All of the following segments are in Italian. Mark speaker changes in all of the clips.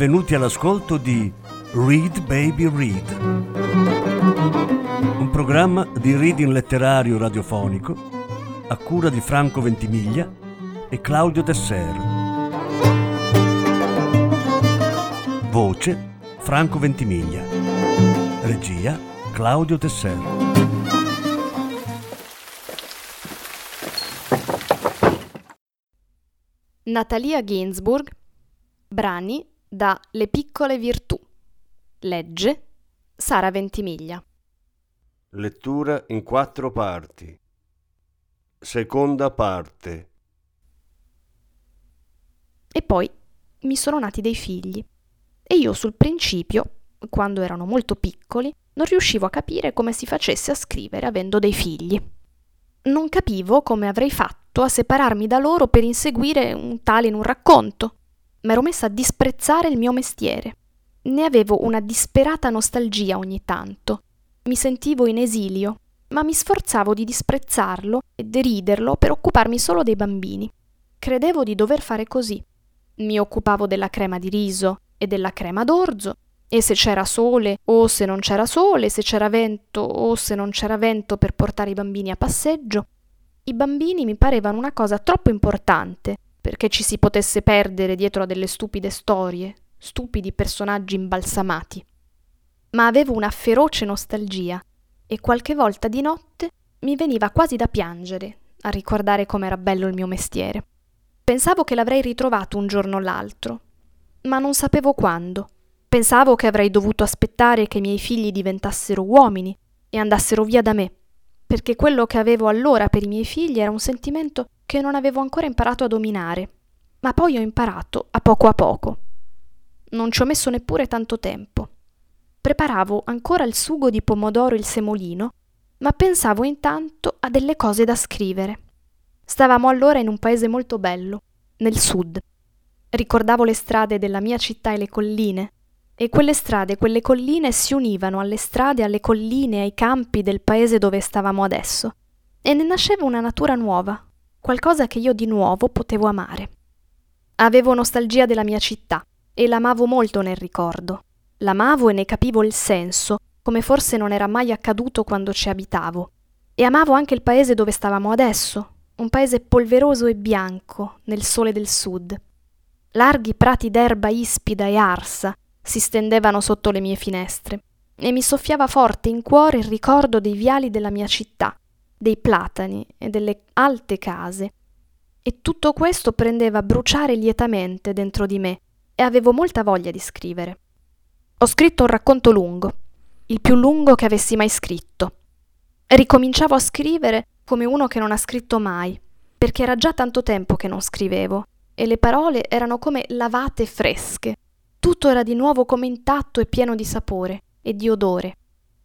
Speaker 1: benvenuti all'ascolto di Read Baby Read, un programma di reading letterario radiofonico a cura di Franco Ventimiglia e Claudio Tesser. Voce Franco Ventimiglia. Regia Claudio Tesser.
Speaker 2: Natalia Ginsburg, brani da Le piccole virtù. Legge Sara Ventimiglia.
Speaker 1: Lettura in quattro parti. Seconda parte.
Speaker 2: E poi mi sono nati dei figli. E io sul principio, quando erano molto piccoli, non riuscivo a capire come si facesse a scrivere avendo dei figli. Non capivo come avrei fatto a separarmi da loro per inseguire un tale in un racconto. M'ero messa a disprezzare il mio mestiere. Ne avevo una disperata nostalgia ogni tanto. Mi sentivo in esilio, ma mi sforzavo di disprezzarlo e deriderlo per occuparmi solo dei bambini. Credevo di dover fare così. Mi occupavo della crema di riso e della crema d'orzo, e se c'era sole o se non c'era sole, se c'era vento o se non c'era vento per portare i bambini a passeggio. I bambini mi parevano una cosa troppo importante perché ci si potesse perdere dietro a delle stupide storie, stupidi personaggi imbalsamati. Ma avevo una feroce nostalgia e qualche volta di notte mi veniva quasi da piangere a ricordare com'era bello il mio mestiere. Pensavo che l'avrei ritrovato un giorno o l'altro, ma non sapevo quando. Pensavo che avrei dovuto aspettare che i miei figli diventassero uomini e andassero via da me, perché quello che avevo allora per i miei figli era un sentimento che non avevo ancora imparato a dominare, ma poi ho imparato a poco a poco. Non ci ho messo neppure tanto tempo. Preparavo ancora il sugo di pomodoro e il semolino, ma pensavo intanto a delle cose da scrivere. Stavamo allora in un paese molto bello, nel sud. Ricordavo le strade della mia città e le colline, e quelle strade, quelle colline si univano alle strade, alle colline, ai campi del paese dove stavamo adesso, e ne nasceva una natura nuova, qualcosa che io di nuovo potevo amare. Avevo nostalgia della mia città e l'amavo molto nel ricordo. L'amavo e ne capivo il senso, come forse non era mai accaduto quando ci abitavo. E amavo anche il paese dove stavamo adesso, un paese polveroso e bianco, nel sole del sud. Larghi prati d'erba ispida e arsa si stendevano sotto le mie finestre e mi soffiava forte in cuore il ricordo dei viali della mia città, dei platani e delle alte case. E tutto questo prendeva a bruciare lietamente dentro di me e avevo molta voglia di scrivere. Ho scritto un racconto lungo, il più lungo che avessi mai scritto. Ricominciavo a scrivere come uno che non ha scritto mai, perché era già tanto tempo che non scrivevo e le parole erano come lavate fresche. Tutto era di nuovo come intatto e pieno di sapore e di odore.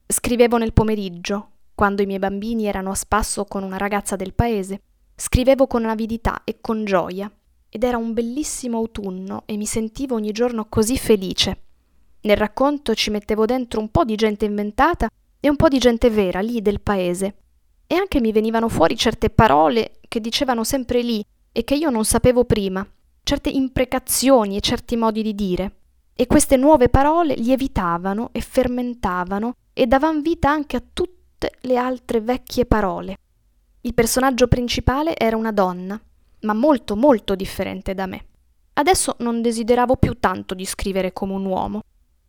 Speaker 2: Scrivevo nel pomeriggio, quando i miei bambini erano a spasso con una ragazza del paese. Scrivevo con avidità e con gioia, ed era un bellissimo autunno e mi sentivo ogni giorno così felice. Nel racconto ci mettevo dentro un po' di gente inventata e un po' di gente vera, lì del paese. E anche mi venivano fuori certe parole che dicevano sempre lì e che io non sapevo prima, certe imprecazioni e certi modi di dire. E queste nuove parole lievitavano e fermentavano e davano vita anche a tutte le altre vecchie parole. Il personaggio principale era una donna, ma molto molto differente da me. Adesso non desideravo più tanto di scrivere come un uomo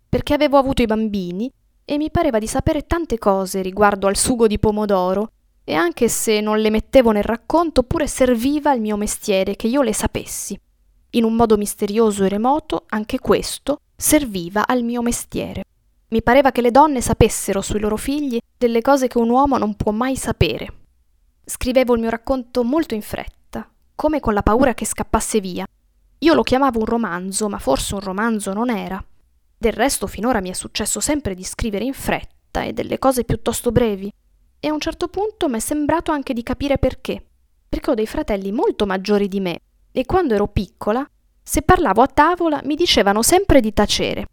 Speaker 2: perché avevo avuto i bambini e mi pareva di sapere tante cose riguardo al sugo di pomodoro e anche se non le mettevo nel racconto pure serviva al mio mestiere che io le sapessi. In un modo misterioso e remoto anche questo serviva al mio mestiere. Mi pareva che le donne sapessero sui loro figli delle cose che un uomo non può mai sapere. Scrivevo il mio racconto molto in fretta, come con la paura che scappasse via. Io lo chiamavo un romanzo, ma forse un romanzo non era. Del resto finora mi è successo sempre di scrivere in fretta e delle cose piuttosto brevi. E a un certo punto mi è sembrato anche di capire perché. Perché ho dei fratelli molto maggiori di me e quando ero piccola, se parlavo a tavola mi dicevano sempre di tacere.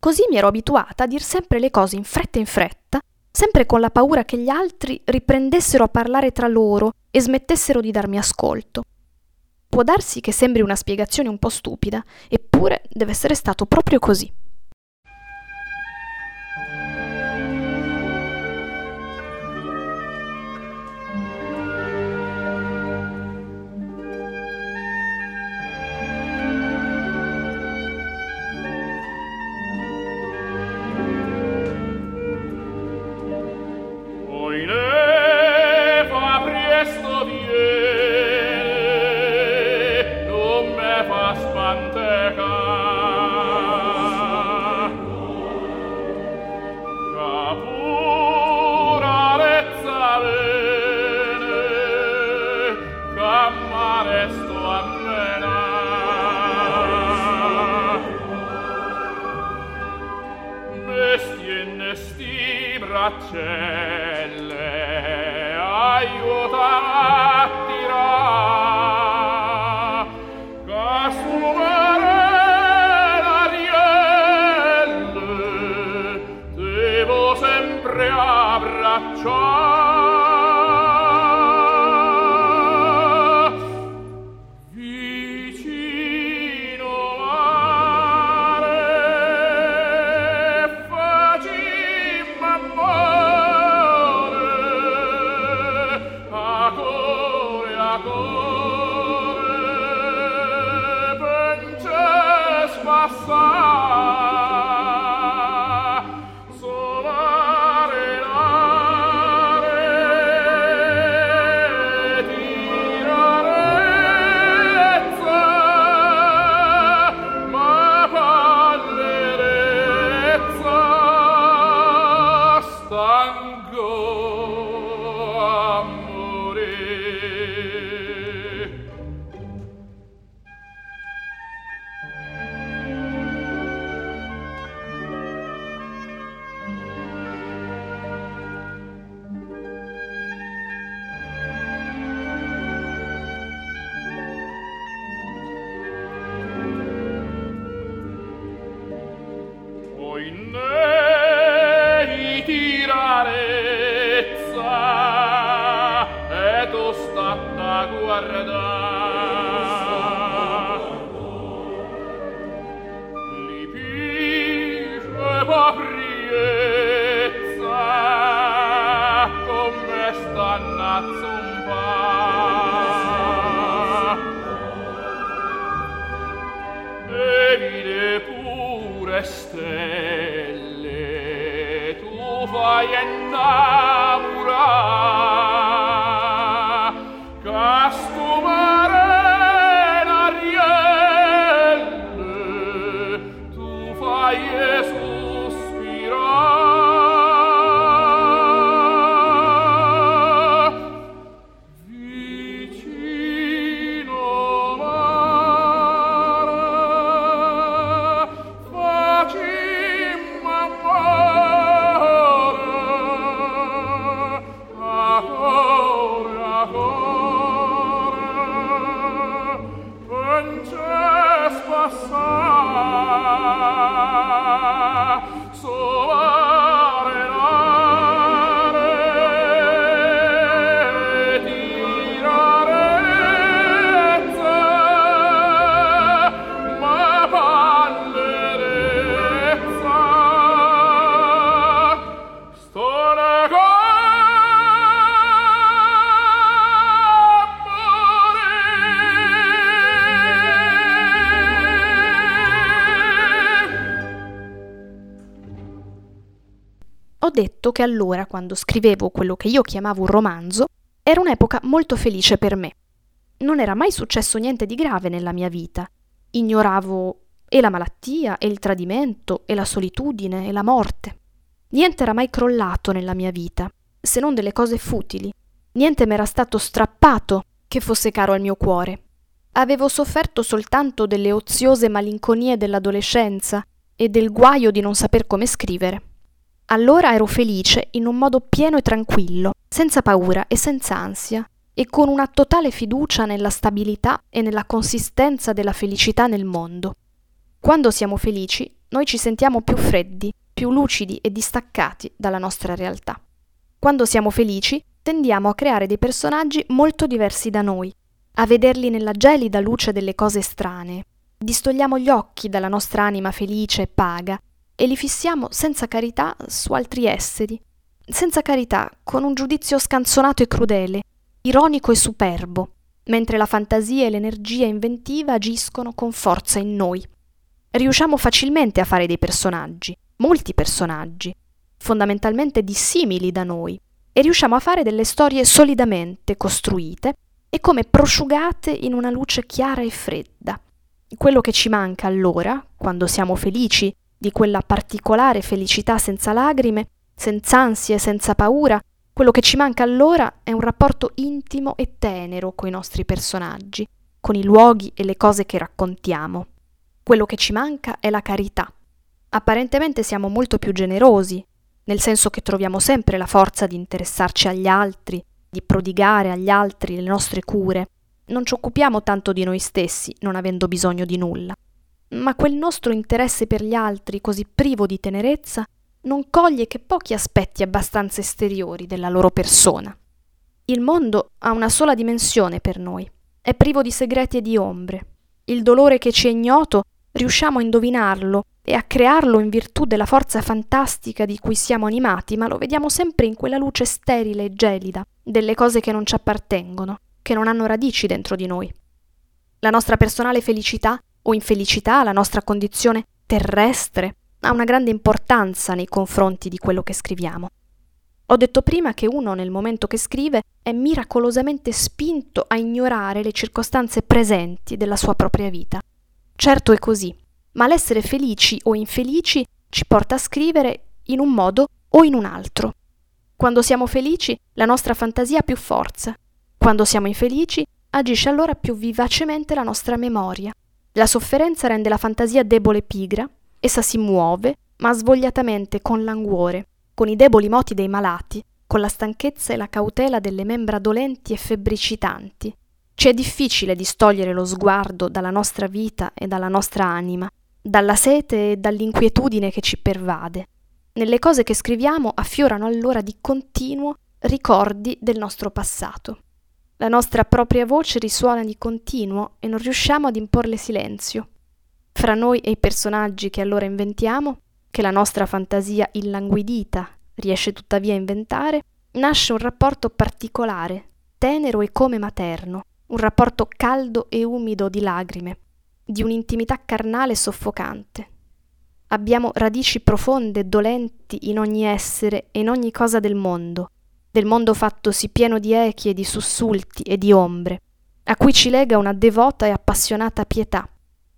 Speaker 2: Così mi ero abituata a dir sempre le cose in fretta in fretta, sempre con la paura che gli altri riprendessero a parlare tra loro e smettessero di darmi ascolto.
Speaker 3: Può darsi che sembri una spiegazione un po' stupida, eppure deve essere stato proprio così. la detto che allora, quando scrivevo quello che io chiamavo un romanzo, era un'epoca molto felice per me. Non era mai successo niente di grave nella mia vita. Ignoravo e la malattia, e il tradimento, e la solitudine, e la morte. Niente era mai crollato nella mia vita, se non delle cose futili. Niente m'era stato strappato che fosse caro al mio cuore. Avevo sofferto soltanto delle oziose malinconie dell'adolescenza e del guaio di non saper come scrivere. Allora ero felice in un modo pieno e tranquillo, senza paura e senza ansia, e con una totale fiducia nella stabilità e nella consistenza della felicità nel mondo. Quando siamo felici, noi ci sentiamo più freddi, più lucidi e distaccati dalla nostra realtà. Quando siamo felici, tendiamo a creare dei personaggi molto diversi da noi,
Speaker 2: a vederli nella gelida luce delle cose strane. Distogliamo gli occhi dalla nostra anima felice e paga e li fissiamo senza carità su altri esseri, senza carità, con un giudizio scanzonato e crudele, ironico e superbo, mentre la fantasia e l'energia inventiva agiscono con forza in noi. Riusciamo facilmente a fare dei personaggi, molti personaggi, fondamentalmente dissimili da noi, e riusciamo a fare delle storie solidamente costruite e come prosciugate in una luce chiara e fredda. Quello che ci manca allora, quando siamo felici di quella particolare felicità senza lagrime, senza ansie, senza paura, quello che ci manca allora è un rapporto intimo e tenero coi nostri personaggi, con i luoghi e le cose che raccontiamo. Quello che ci manca è la carità. Apparentemente siamo molto più generosi, nel senso che troviamo sempre la forza di interessarci agli altri, di prodigare agli altri le nostre cure. Non ci occupiamo tanto di noi stessi, non avendo bisogno di nulla. Ma quel nostro interesse per gli altri, così privo di tenerezza, non coglie che pochi aspetti abbastanza esteriori della loro persona. Il mondo ha una sola dimensione per noi, è privo di segreti e di ombre. Il dolore che ci è ignoto riusciamo a indovinarlo e a crearlo in virtù della forza fantastica di cui siamo animati, ma lo vediamo sempre in quella luce sterile e gelida delle cose che non ci appartengono, che non hanno radici dentro di noi. La nostra personale felicità o infelicità, la nostra condizione terrestre, ha una grande importanza nei confronti di quello che scriviamo. Ho detto prima che uno nel momento che scrive è miracolosamente spinto a ignorare le circostanze presenti della sua propria vita. Certo è così, ma l'essere felici o infelici ci porta a scrivere in un modo o in un altro. Quando siamo felici, la nostra fantasia ha più forza. Quando siamo infelici, agisce allora più vivacemente la nostra memoria. La sofferenza rende la fantasia debole e pigra, essa si muove, ma svogliatamente con languore, con i deboli moti dei malati, con la stanchezza e la cautela delle membra dolenti e febbricitanti. Ci è difficile distogliere lo sguardo dalla nostra vita e dalla nostra anima, dalla sete e dall'inquietudine che ci pervade. Nelle cose che scriviamo affiorano allora di continuo ricordi del nostro passato. La nostra propria voce risuona di continuo e non riusciamo ad imporle silenzio. Fra noi e i personaggi che allora inventiamo, che la nostra fantasia illanguidita riesce tuttavia a inventare, nasce un rapporto particolare, tenero e come materno, un rapporto caldo e umido di lagrime, di un'intimità carnale soffocante. Abbiamo radici profonde e dolenti in ogni essere e in ogni cosa del mondo, del mondo fattosi pieno di echi e di sussulti e di ombre, a cui ci lega una devota e appassionata pietà.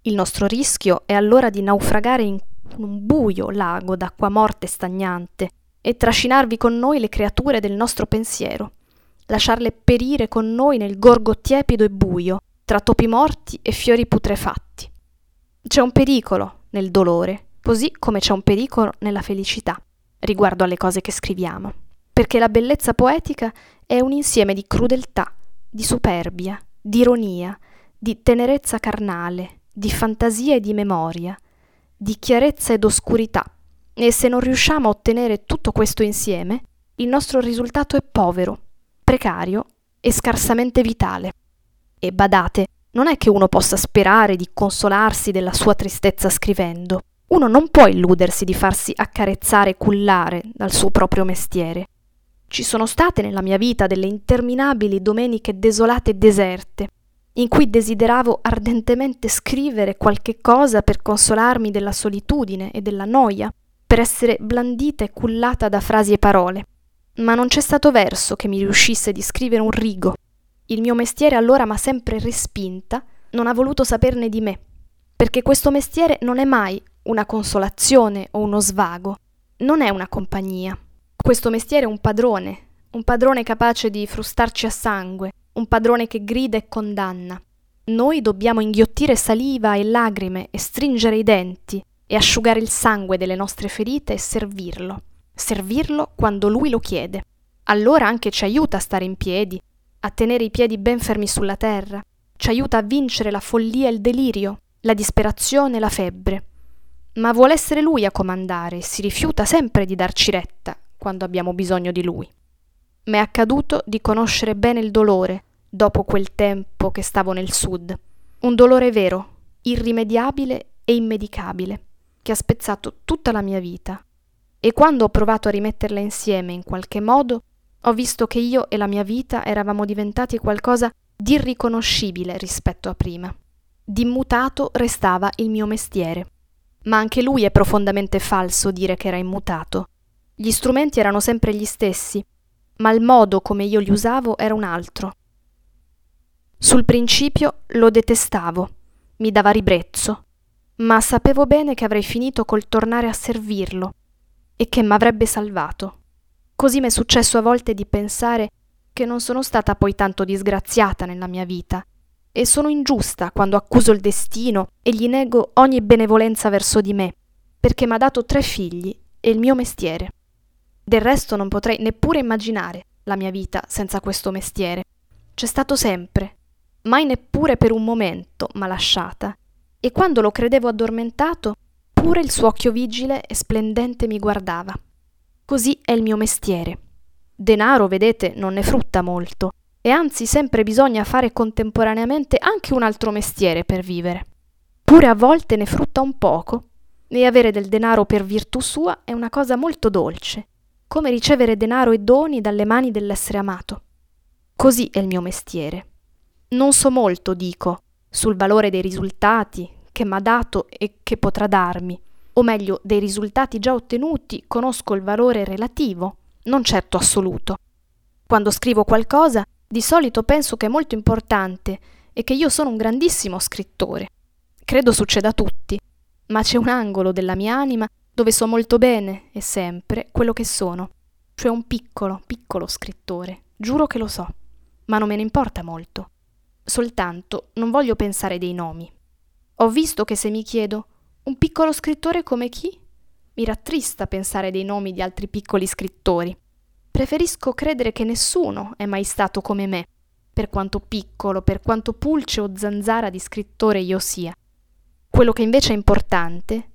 Speaker 2: Il nostro rischio è allora di naufragare in un buio lago d'acqua morte e stagnante e trascinarvi con noi le creature del nostro pensiero, lasciarle perire con noi nel gorgo tiepido e buio, tra topi morti e fiori putrefatti. C'è un pericolo nel dolore, così come c'è un pericolo nella felicità, riguardo alle cose che scriviamo, perché la bellezza poetica è un insieme di crudeltà, di superbia, di ironia, di tenerezza carnale, di fantasia e di memoria, di chiarezza ed oscurità, e se non riusciamo a ottenere tutto questo insieme, il nostro risultato è povero, precario e scarsamente vitale. E badate, non è che uno possa sperare di consolarsi della sua tristezza scrivendo. Uno non può illudersi di farsi accarezzare e cullare dal suo proprio mestiere. Ci sono state nella mia vita delle interminabili domeniche desolate e deserte, in cui desideravo ardentemente scrivere qualche cosa per consolarmi della solitudine e della noia, per essere blandita e cullata da frasi e parole. Ma non c'è stato verso che mi riuscisse di scrivere un rigo, il mio mestiere allora m'ha sempre respinta, non ha voluto saperne di me, perché questo mestiere non è mai una consolazione o uno svago, non è una compagnia. Questo mestiere è un padrone, un padrone capace di frustarci a sangue, un padrone che grida e condanna. Noi dobbiamo inghiottire saliva e lagrime e stringere i denti e asciugare il sangue delle nostre ferite e servirlo. Servirlo quando lui lo chiede. Allora anche ci aiuta a stare in piedi, a tenere i piedi ben fermi sulla terra, ci aiuta a vincere la follia e il delirio, la disperazione e la febbre. Ma vuole essere lui a comandare e si rifiuta sempre di darci retta quando abbiamo bisogno di lui. M'è accaduto di conoscere bene il dolore, dopo quel tempo che stavo nel sud. Un dolore vero, irrimediabile e immedicabile, che ha spezzato tutta la mia vita. E quando ho provato a rimetterla insieme in qualche modo, ho visto che io e la mia vita eravamo diventati qualcosa di irriconoscibile rispetto a prima. D'immutato restava il mio mestiere. Ma anche lui è profondamente falso dire che era immutato. Gli strumenti erano sempre gli stessi, ma il modo come io li usavo era un altro. Sul principio lo detestavo, mi dava ribrezzo, ma sapevo bene che avrei finito col tornare a servirlo e che m'avrebbe salvato. Così mi è successo a volte di pensare che non sono stata poi tanto disgraziata nella mia vita e sono ingiusta quando accuso il destino e gli nego ogni benevolenza verso di me, perché mi ha dato tre figli e il mio mestiere. Del resto non potrei neppure immaginare la mia vita senza questo mestiere. C'è stato sempre, mai neppure per un momento m'ha lasciata, e quando lo credevo addormentato, pure il suo occhio vigile e splendente mi guardava. Così è il mio mestiere. Denaro, vedete, non ne frutta molto, e anzi sempre bisogna fare contemporaneamente anche un altro mestiere per vivere. Pure a volte ne frutta un poco, e avere del denaro per virtù sua è una cosa molto dolce, come ricevere denaro e doni dalle mani dell'essere amato. Così è il mio mestiere. Non so molto, dico, sul valore dei risultati che m'ha dato e che potrà darmi, o meglio, dei risultati già ottenuti conosco il valore relativo, non certo assoluto. Quando scrivo qualcosa di solito penso che è molto importante e che io sono un grandissimo scrittore. Credo succeda a tutti, ma c'è un angolo della mia anima dove so molto bene e sempre quello che sono, cioè un piccolo, piccolo scrittore. Giuro che lo so, ma non me ne importa molto. Soltanto non voglio pensare dei nomi. Ho visto che se mi chiedo un piccolo scrittore come chi? Mi rattrista pensare dei nomi di altri piccoli scrittori. Preferisco credere che nessuno è mai stato come me, per quanto piccolo, per quanto pulce o zanzara di scrittore io sia. Quello che invece è importante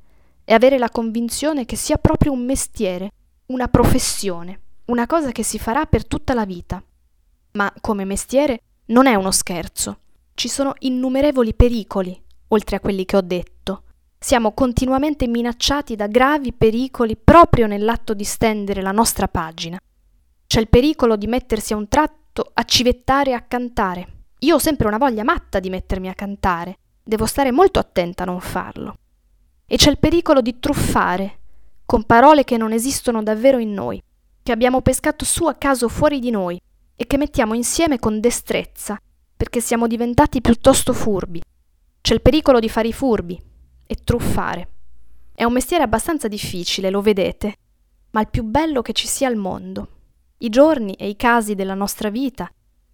Speaker 2: è avere la convinzione che sia proprio un mestiere, una professione, una cosa che si farà per tutta la vita. Ma come mestiere non è uno scherzo. Ci sono innumerevoli pericoli, oltre a quelli che ho detto. Siamo continuamente minacciati da gravi pericoli proprio nell'atto di stendere la nostra pagina. C'è il pericolo di mettersi a un tratto a civettare e a cantare. Io ho sempre una voglia matta di mettermi a cantare. Devo stare molto attenta a non farlo. E c'è il pericolo di truffare, con parole che non esistono davvero in noi, che abbiamo pescato su a caso fuori di noi e che mettiamo insieme con destrezza, perché siamo diventati piuttosto furbi. C'è il pericolo di fare i furbi e truffare. È un mestiere abbastanza difficile, lo vedete, ma il più bello che ci sia al mondo i giorni e i casi della nostra vita,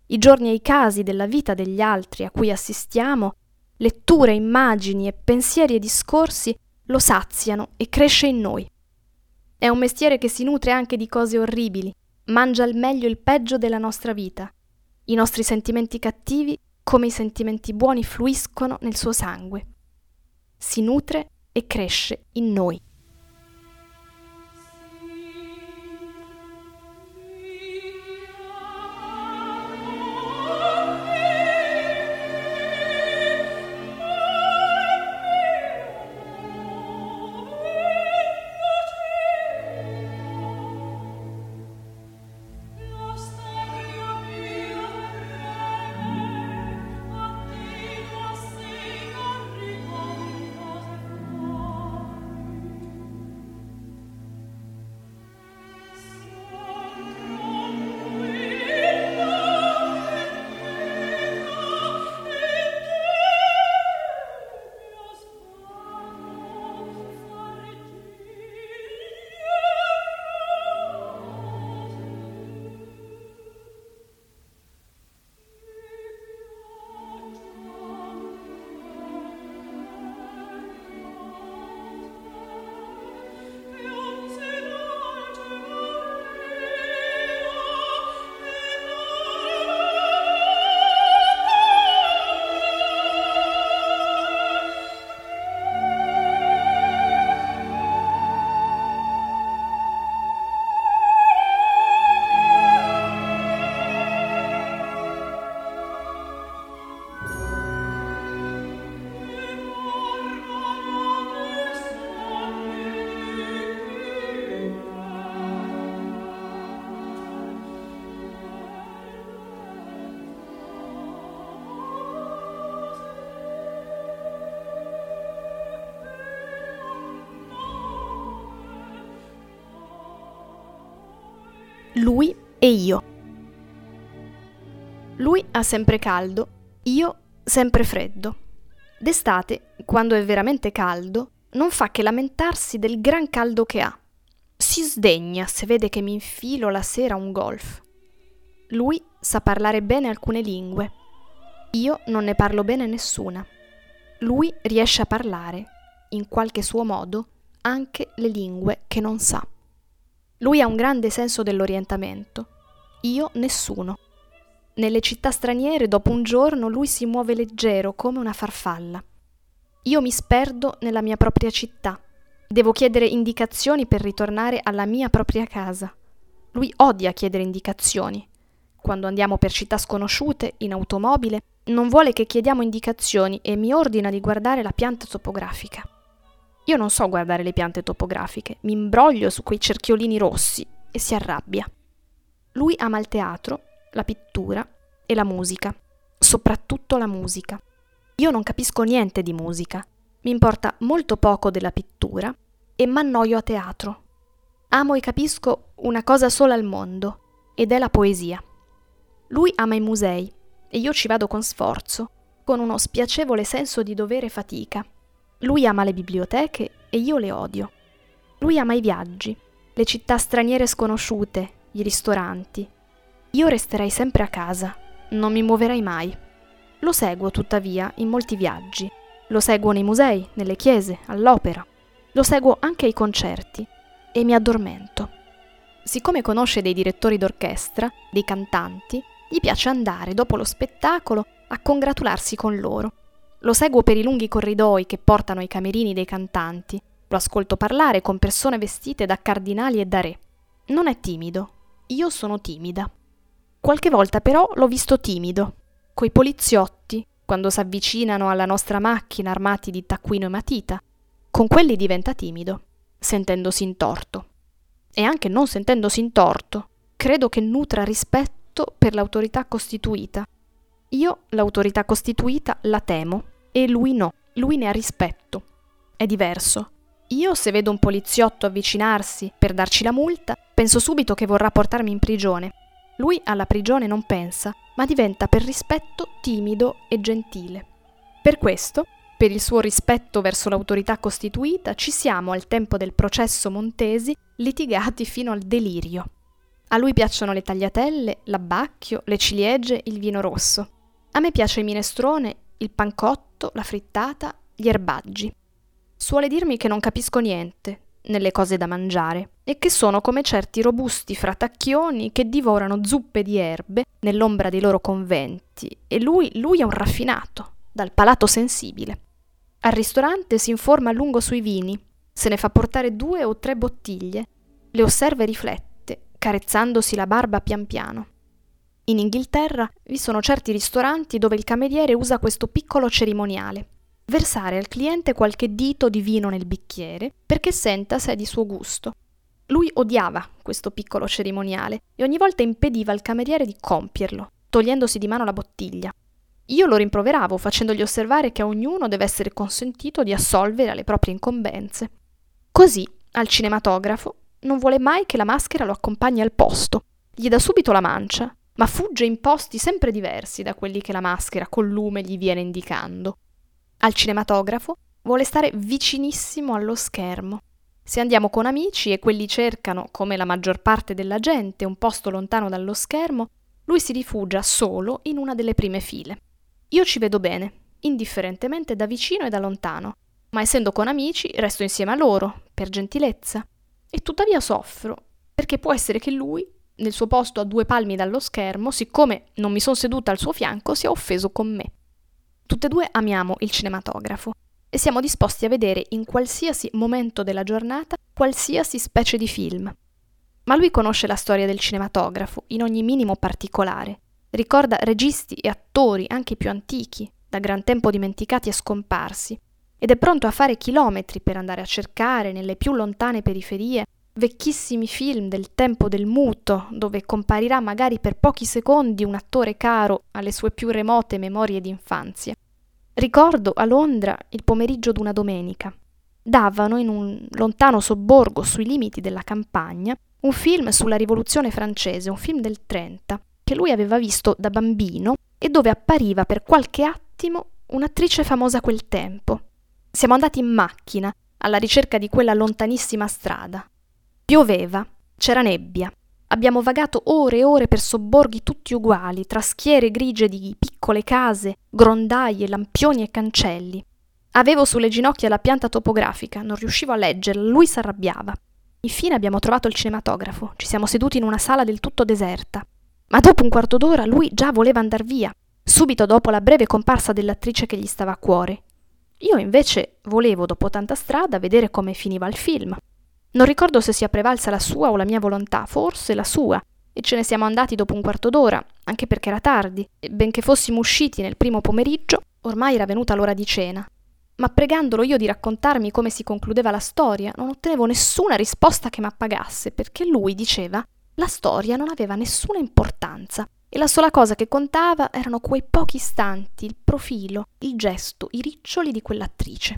Speaker 2: i giorni e i casi della vita degli altri a cui assistiamo, letture, immagini e pensieri e discorsi lo saziano e cresce in noi. È un mestiere che si nutre anche di cose orribili, mangia al meglio il peggio della nostra vita. I nostri sentimenti cattivi, come i sentimenti buoni, fluiscono nel suo sangue. Si nutre e cresce in noi. Lui e io. Lui ha sempre caldo, io sempre freddo. D'estate, quando è veramente caldo, non fa che lamentarsi del gran caldo che ha. Si sdegna se vede che mi infilo la sera un golf. Lui sa parlare bene alcune lingue. Io non ne parlo bene nessuna. Lui riesce a parlare, in qualche suo modo, anche le lingue che non sa. Lui ha un grande senso dell'orientamento. Io nessuno. Nelle città straniere, dopo un giorno, lui si muove leggero come una farfalla. Io mi sperdo nella mia propria città. Devo chiedere indicazioni per ritornare alla mia propria casa. Lui odia chiedere indicazioni. Quando andiamo per città sconosciute, in automobile, non vuole che chiediamo indicazioni e mi ordina di guardare la pianta topografica. Io non so guardare le piante topografiche, mi imbroglio su quei cerchiolini rossi e si arrabbia. Lui ama il teatro la pittura e la musica, soprattutto la musica. Io non capisco niente di musica, mi importa molto poco della pittura e m'annoio a teatro. Amo e capisco una cosa sola al mondo, ed è la poesia. Lui ama i musei e io ci vado con sforzo, con uno spiacevole senso di dovere e fatica. Lui ama le biblioteche e io le odio. Lui ama i viaggi, le città straniere sconosciute, i ristoranti, io resterei sempre a casa, non mi muoverei mai. Lo seguo, tuttavia, in molti viaggi. Lo seguo nei musei, nelle chiese, all'opera. Lo seguo anche ai concerti e mi addormento. Siccome conosce dei direttori d'orchestra, dei cantanti, gli piace andare dopo lo spettacolo a congratularsi con loro. Lo seguo per i lunghi corridoi che portano ai camerini dei cantanti. Lo ascolto parlare con persone vestite da cardinali e da re. Non è timido. Io sono timida. Qualche volta però l'ho visto timido, coi poliziotti, quando si avvicinano alla nostra macchina armati di taccuino e matita. Con quelli diventa timido, sentendosi in torto. E anche non sentendosi in torto, credo che nutra rispetto per l'autorità costituita. Io l'autorità costituita la temo e lui no, lui ne ha rispetto. È diverso. Io se vedo un poliziotto avvicinarsi per darci la multa, penso subito che vorrà portarmi in prigione lui alla prigione non pensa, ma diventa per rispetto timido e gentile. Per questo, per il suo rispetto verso l'autorità costituita, ci siamo al tempo del processo Montesi litigati fino al delirio. A lui piacciono le tagliatelle, l'abbacchio, le ciliegie, il vino rosso. A me piace il minestrone, il pancotto, la frittata, gli erbaggi. Suole dirmi che non capisco niente, nelle cose da mangiare e che sono come certi robusti fratacchioni che divorano zuppe di erbe nell'ombra dei loro conventi e lui, lui è un raffinato, dal palato sensibile. Al ristorante si informa a lungo sui vini, se ne fa portare due o tre bottiglie, le osserva e riflette, carezzandosi la barba pian piano. In Inghilterra vi sono certi ristoranti dove il cameriere usa questo piccolo cerimoniale versare al cliente qualche dito di vino nel bicchiere perché senta se è di suo gusto. Lui odiava questo piccolo cerimoniale e ogni volta impediva al cameriere di compierlo, togliendosi di mano la bottiglia. Io lo rimproveravo facendogli osservare che a ognuno deve essere consentito di assolvere alle proprie incombenze. Così, al cinematografo, non vuole mai che la maschera lo accompagni al posto. Gli dà subito la mancia, ma fugge in posti sempre diversi da quelli che la maschera col lume gli viene indicando al cinematografo, vuole stare vicinissimo allo schermo. Se andiamo con amici e quelli cercano, come la maggior parte della gente, un posto lontano dallo schermo, lui si rifugia solo in una delle prime file. Io ci vedo bene, indifferentemente da vicino e da lontano, ma essendo con amici resto insieme a loro, per gentilezza. E tuttavia soffro, perché può essere che lui, nel suo posto a due palmi dallo schermo, siccome non mi sono seduta al suo fianco, sia offeso con me. Tutte e due amiamo il cinematografo e siamo disposti a vedere in qualsiasi momento della giornata qualsiasi specie di film. Ma lui conosce la storia del cinematografo in ogni minimo particolare, ricorda registi e attori anche più antichi, da gran tempo dimenticati e scomparsi, ed è pronto a fare chilometri per andare a cercare nelle più lontane periferie vecchissimi film del tempo del muto, dove comparirà magari per pochi secondi un attore caro alle sue più remote memorie d'infanzia. Ricordo a Londra il pomeriggio d'una domenica. Davano in un lontano sobborgo sui limiti della campagna un film sulla rivoluzione francese, un film del 30, che lui aveva visto da bambino e dove appariva per qualche attimo un'attrice famosa quel tempo. Siamo andati in macchina alla ricerca di quella lontanissima strada. Pioveva, c'era nebbia. Abbiamo vagato ore e ore per sobborghi tutti uguali, tra schiere grigie di piccole case, grondaie, lampioni e cancelli. Avevo sulle ginocchia la pianta topografica, non riuscivo a leggerla, lui s'arrabbiava. Infine abbiamo trovato il cinematografo, ci siamo seduti in una sala del tutto deserta. Ma dopo un quarto d'ora lui già voleva andar via, subito dopo la breve comparsa dell'attrice che gli stava a cuore. Io invece volevo, dopo tanta strada, vedere come finiva il film. Non ricordo se sia prevalsa la sua o la mia volontà, forse la sua, e ce ne siamo andati dopo un quarto d'ora, anche perché era tardi, e benché fossimo usciti nel primo pomeriggio, ormai era venuta l'ora di cena. Ma pregandolo io di raccontarmi come si concludeva la storia, non ottenevo nessuna risposta che m'appagasse, perché lui diceva la storia non aveva nessuna importanza e la sola cosa che contava erano quei pochi istanti, il profilo, il gesto, i riccioli di quell'attrice.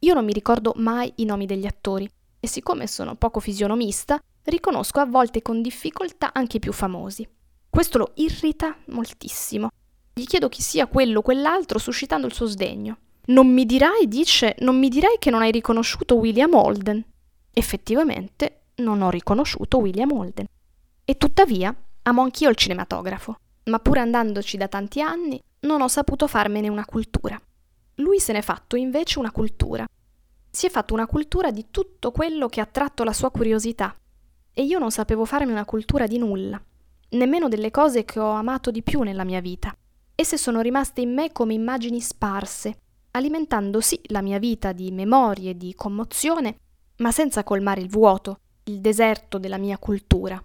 Speaker 2: Io non mi ricordo mai i nomi degli attori e siccome sono poco fisionomista, riconosco a volte con difficoltà anche i più famosi. Questo lo irrita moltissimo. Gli chiedo chi sia quello o quell'altro, suscitando il suo sdegno. Non mi dirai, dice, non mi dirai che non hai riconosciuto William Holden. Effettivamente non ho riconosciuto William Holden. E tuttavia amo anch'io il cinematografo, ma pur andandoci da tanti anni non ho saputo farmene una cultura. Lui se n'è fatto invece una cultura. Si è fatto una cultura di tutto quello che ha attratto la sua curiosità. E io non sapevo farmi una cultura di nulla, nemmeno delle cose che ho amato di più nella mia vita. Esse sono rimaste in me come immagini sparse, alimentando sì la mia vita di memorie, di commozione, ma senza colmare il vuoto, il deserto della mia cultura.